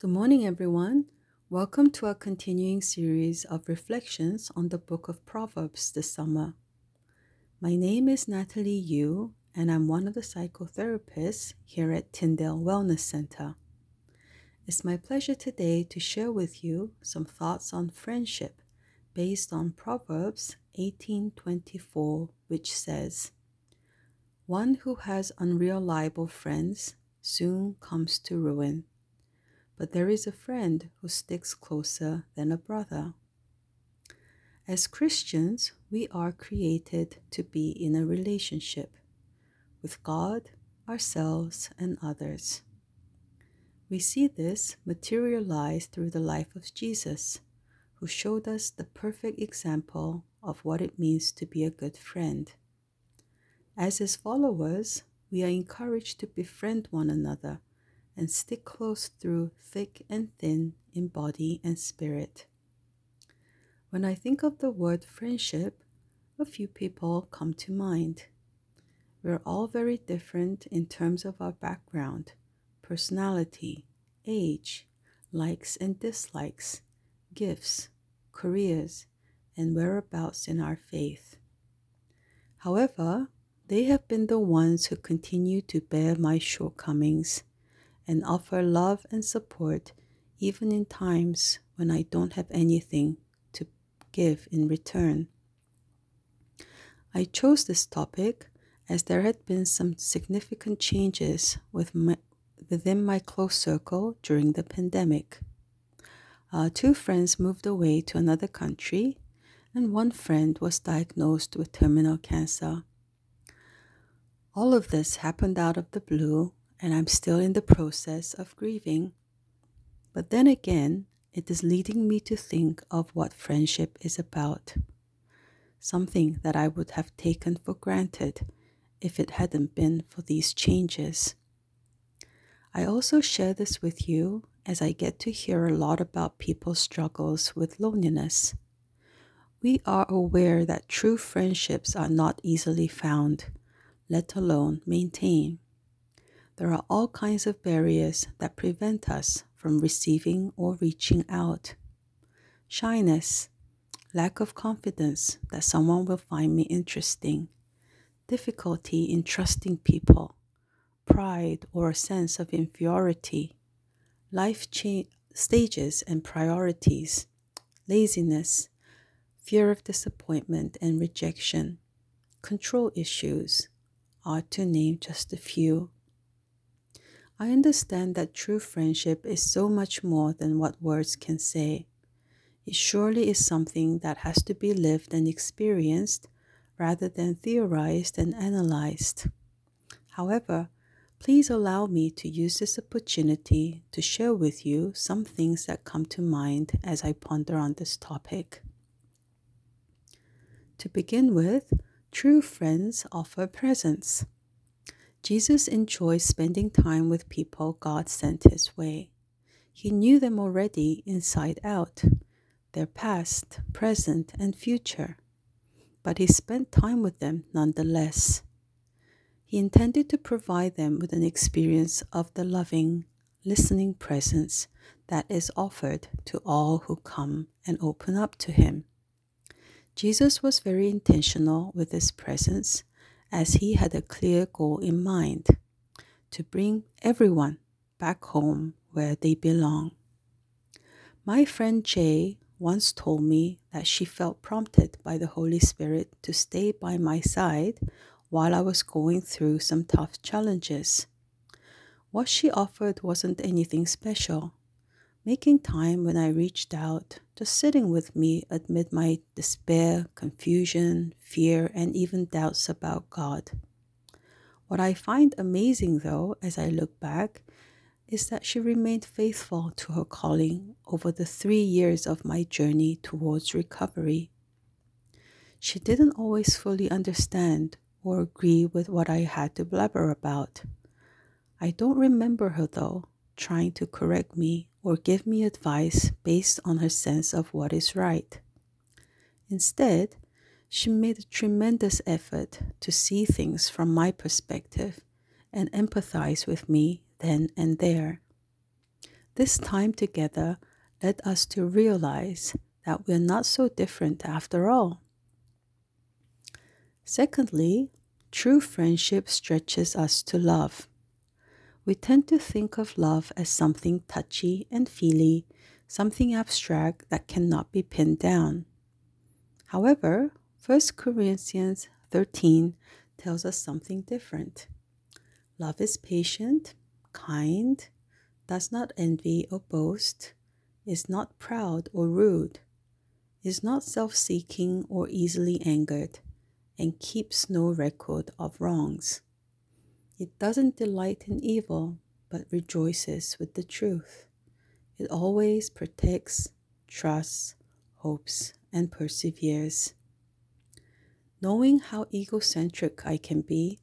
Good morning, everyone. Welcome to our continuing series of reflections on the book of Proverbs this summer. My name is Natalie Yoo, and I'm one of the psychotherapists here at Tyndale Wellness Center. It's my pleasure today to share with you some thoughts on friendship based on Proverbs 18:24, which says, "One who has unreliable friends soon comes to ruin." But there is a friend who sticks closer than a brother. As Christians, we are created to be in a relationship with God, ourselves, and others. We see this materialized through the life of Jesus, who showed us the perfect example of what it means to be a good friend. As his followers, we are encouraged to befriend one another and stick close through thick and thin in body and spirit. When I think of the word friendship, a few people come to mind. We're all very different in terms of our background, personality, age, likes and dislikes, gifts, careers, and whereabouts in our faith. However, they have been the ones who continue to bear my shortcomings and offer love and support even in times when I don't have anything to give in return. I chose this topic as there had been some significant changes with my, within my close circle during the pandemic. Uh, two friends moved away to another country, and one friend was diagnosed with terminal cancer. All of this happened out of the blue and I'm still in the process of grieving. But then again, it is leading me to think of what friendship is about. Something that I would have taken for granted if it hadn't been for these changes. I also share this with you as I get to hear a lot about people's struggles with loneliness. We are aware that true friendships are not easily found, let alone maintained there are all kinds of barriers that prevent us from receiving or reaching out. Shyness, lack of confidence that someone will find me interesting, difficulty in trusting people, pride or a sense of inferiority, life cha- stages and priorities, laziness, fear of disappointment and rejection, control issues are to name just a few. I understand that true friendship is so much more than what words can say. It surely is something that has to be lived and experienced rather than theorized and analyzed. However, please allow me to use this opportunity to share with you some things that come to mind as I ponder on this topic. To begin with, true friends offer presence. Jesus enjoyed spending time with people God sent his way. He knew them already inside out, their past, present, and future. But he spent time with them nonetheless. He intended to provide them with an experience of the loving, listening presence that is offered to all who come and open up to him. Jesus was very intentional with his presence as he had a clear goal in mind to bring everyone back home where they belong. My friend Jay once told me that she felt prompted by the Holy Spirit to stay by my side while I was going through some tough challenges. What she offered wasn't anything special, making time when I reached out, just sitting with me amid my despair, confusion, fear, and even doubts about God. What I find amazing, though, as I look back, is that she remained faithful to her calling over the three years of my journey towards recovery. She didn't always fully understand or agree with what I had to blabber about. I don't remember her, though, trying to correct me or give me advice based on her sense of what is right. Instead, she made a tremendous effort to see things from my perspective and empathize with me then and there. This time together led us to realize that we're not so different after all. Secondly, true friendship stretches us to love. We tend to think of love as something touchy and feely, something abstract that cannot be pinned down. However, 1 Corinthians 13 tells us something different. Love is patient, kind, does not envy or boast, is not proud or rude, is not self seeking or easily angered, and keeps no record of wrongs. It doesn't delight in evil, but rejoices with the truth. It always protects, trusts, hopes, and perseveres. Knowing how egocentric I can be,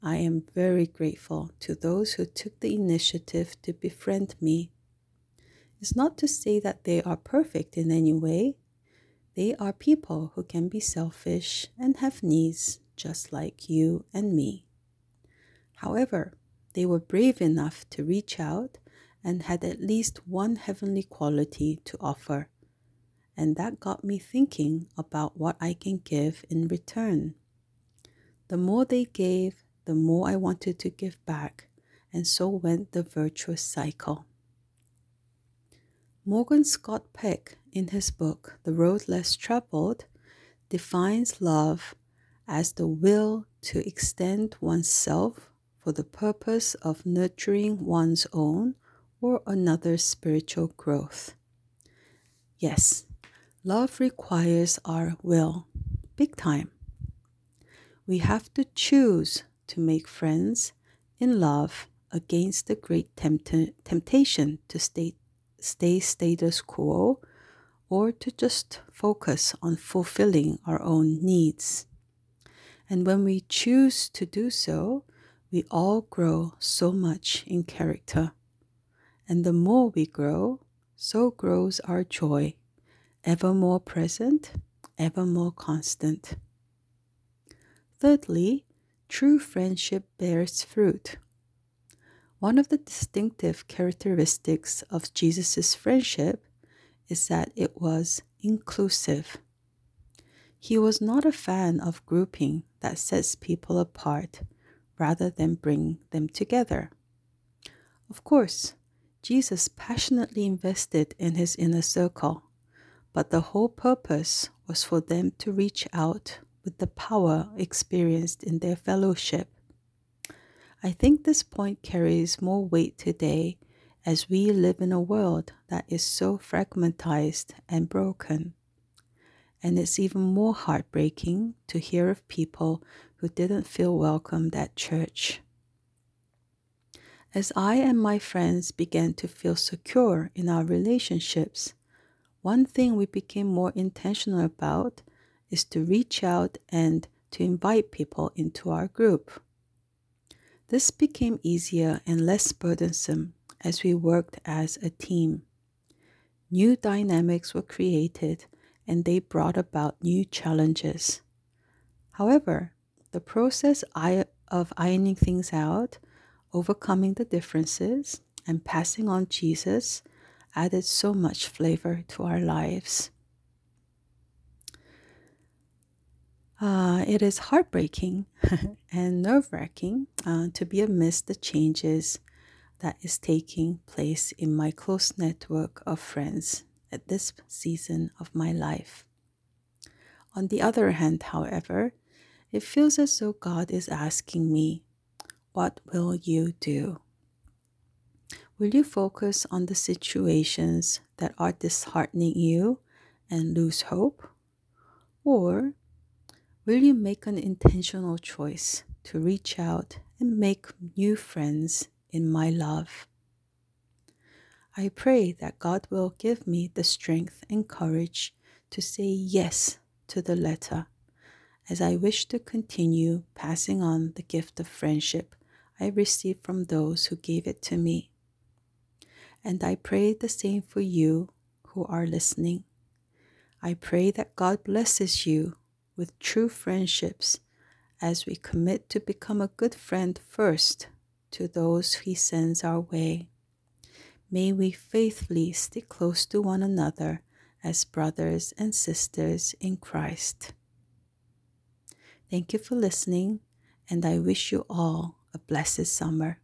I am very grateful to those who took the initiative to befriend me. It's not to say that they are perfect in any way. They are people who can be selfish and have needs just like you and me. However, they were brave enough to reach out and had at least one heavenly quality to offer and that got me thinking about what I can give in return. The more they gave, the more I wanted to give back, and so went the virtuous cycle. Morgan Scott Peck, in his book The Road Less Traveled, defines love as the will to extend oneself for the purpose of nurturing one's own or another's spiritual growth. Yes, Love requires our will, big time. We have to choose to make friends in love against the great tempt- temptation to stay, stay status quo or to just focus on fulfilling our own needs. And when we choose to do so, we all grow so much in character. And the more we grow, so grows our joy ever more present, ever more constant. Thirdly, true friendship bears fruit. One of the distinctive characteristics of Jesus' friendship is that it was inclusive. He was not a fan of grouping that sets people apart rather than bring them together. Of course, Jesus passionately invested in his inner circle but the whole purpose was for them to reach out with the power experienced in their fellowship. I think this point carries more weight today as we live in a world that is so fragmentized and broken. And it's even more heartbreaking to hear of people who didn't feel welcomed at church. As I and my friends began to feel secure in our relationships, one thing we became more intentional about is to reach out and to invite people into our group. This became easier and less burdensome as we worked as a team. New dynamics were created and they brought about new challenges. However, the process of ironing things out, overcoming the differences, and passing on Jesus added so much flavor to our lives. Uh, it is heartbreaking and nerve wracking uh, to be amidst the changes that is taking place in my close network of friends at this season of my life. On the other hand, however, it feels as though God is asking me, What will you do? Will you focus on the situations that are disheartening you and lose hope? Or will you make an intentional choice to reach out and make new friends in my love? I pray that God will give me the strength and courage to say yes to the letter as I wish to continue passing on the gift of friendship I received from those who gave it to me. And I pray the same for you who are listening. I pray that God blesses you with true friendships as we commit to become a good friend first to those He sends our way. may we faithfully stick close to one another as brothers and sisters in Christ. Thank you for listening, and I wish you all a blessed summer.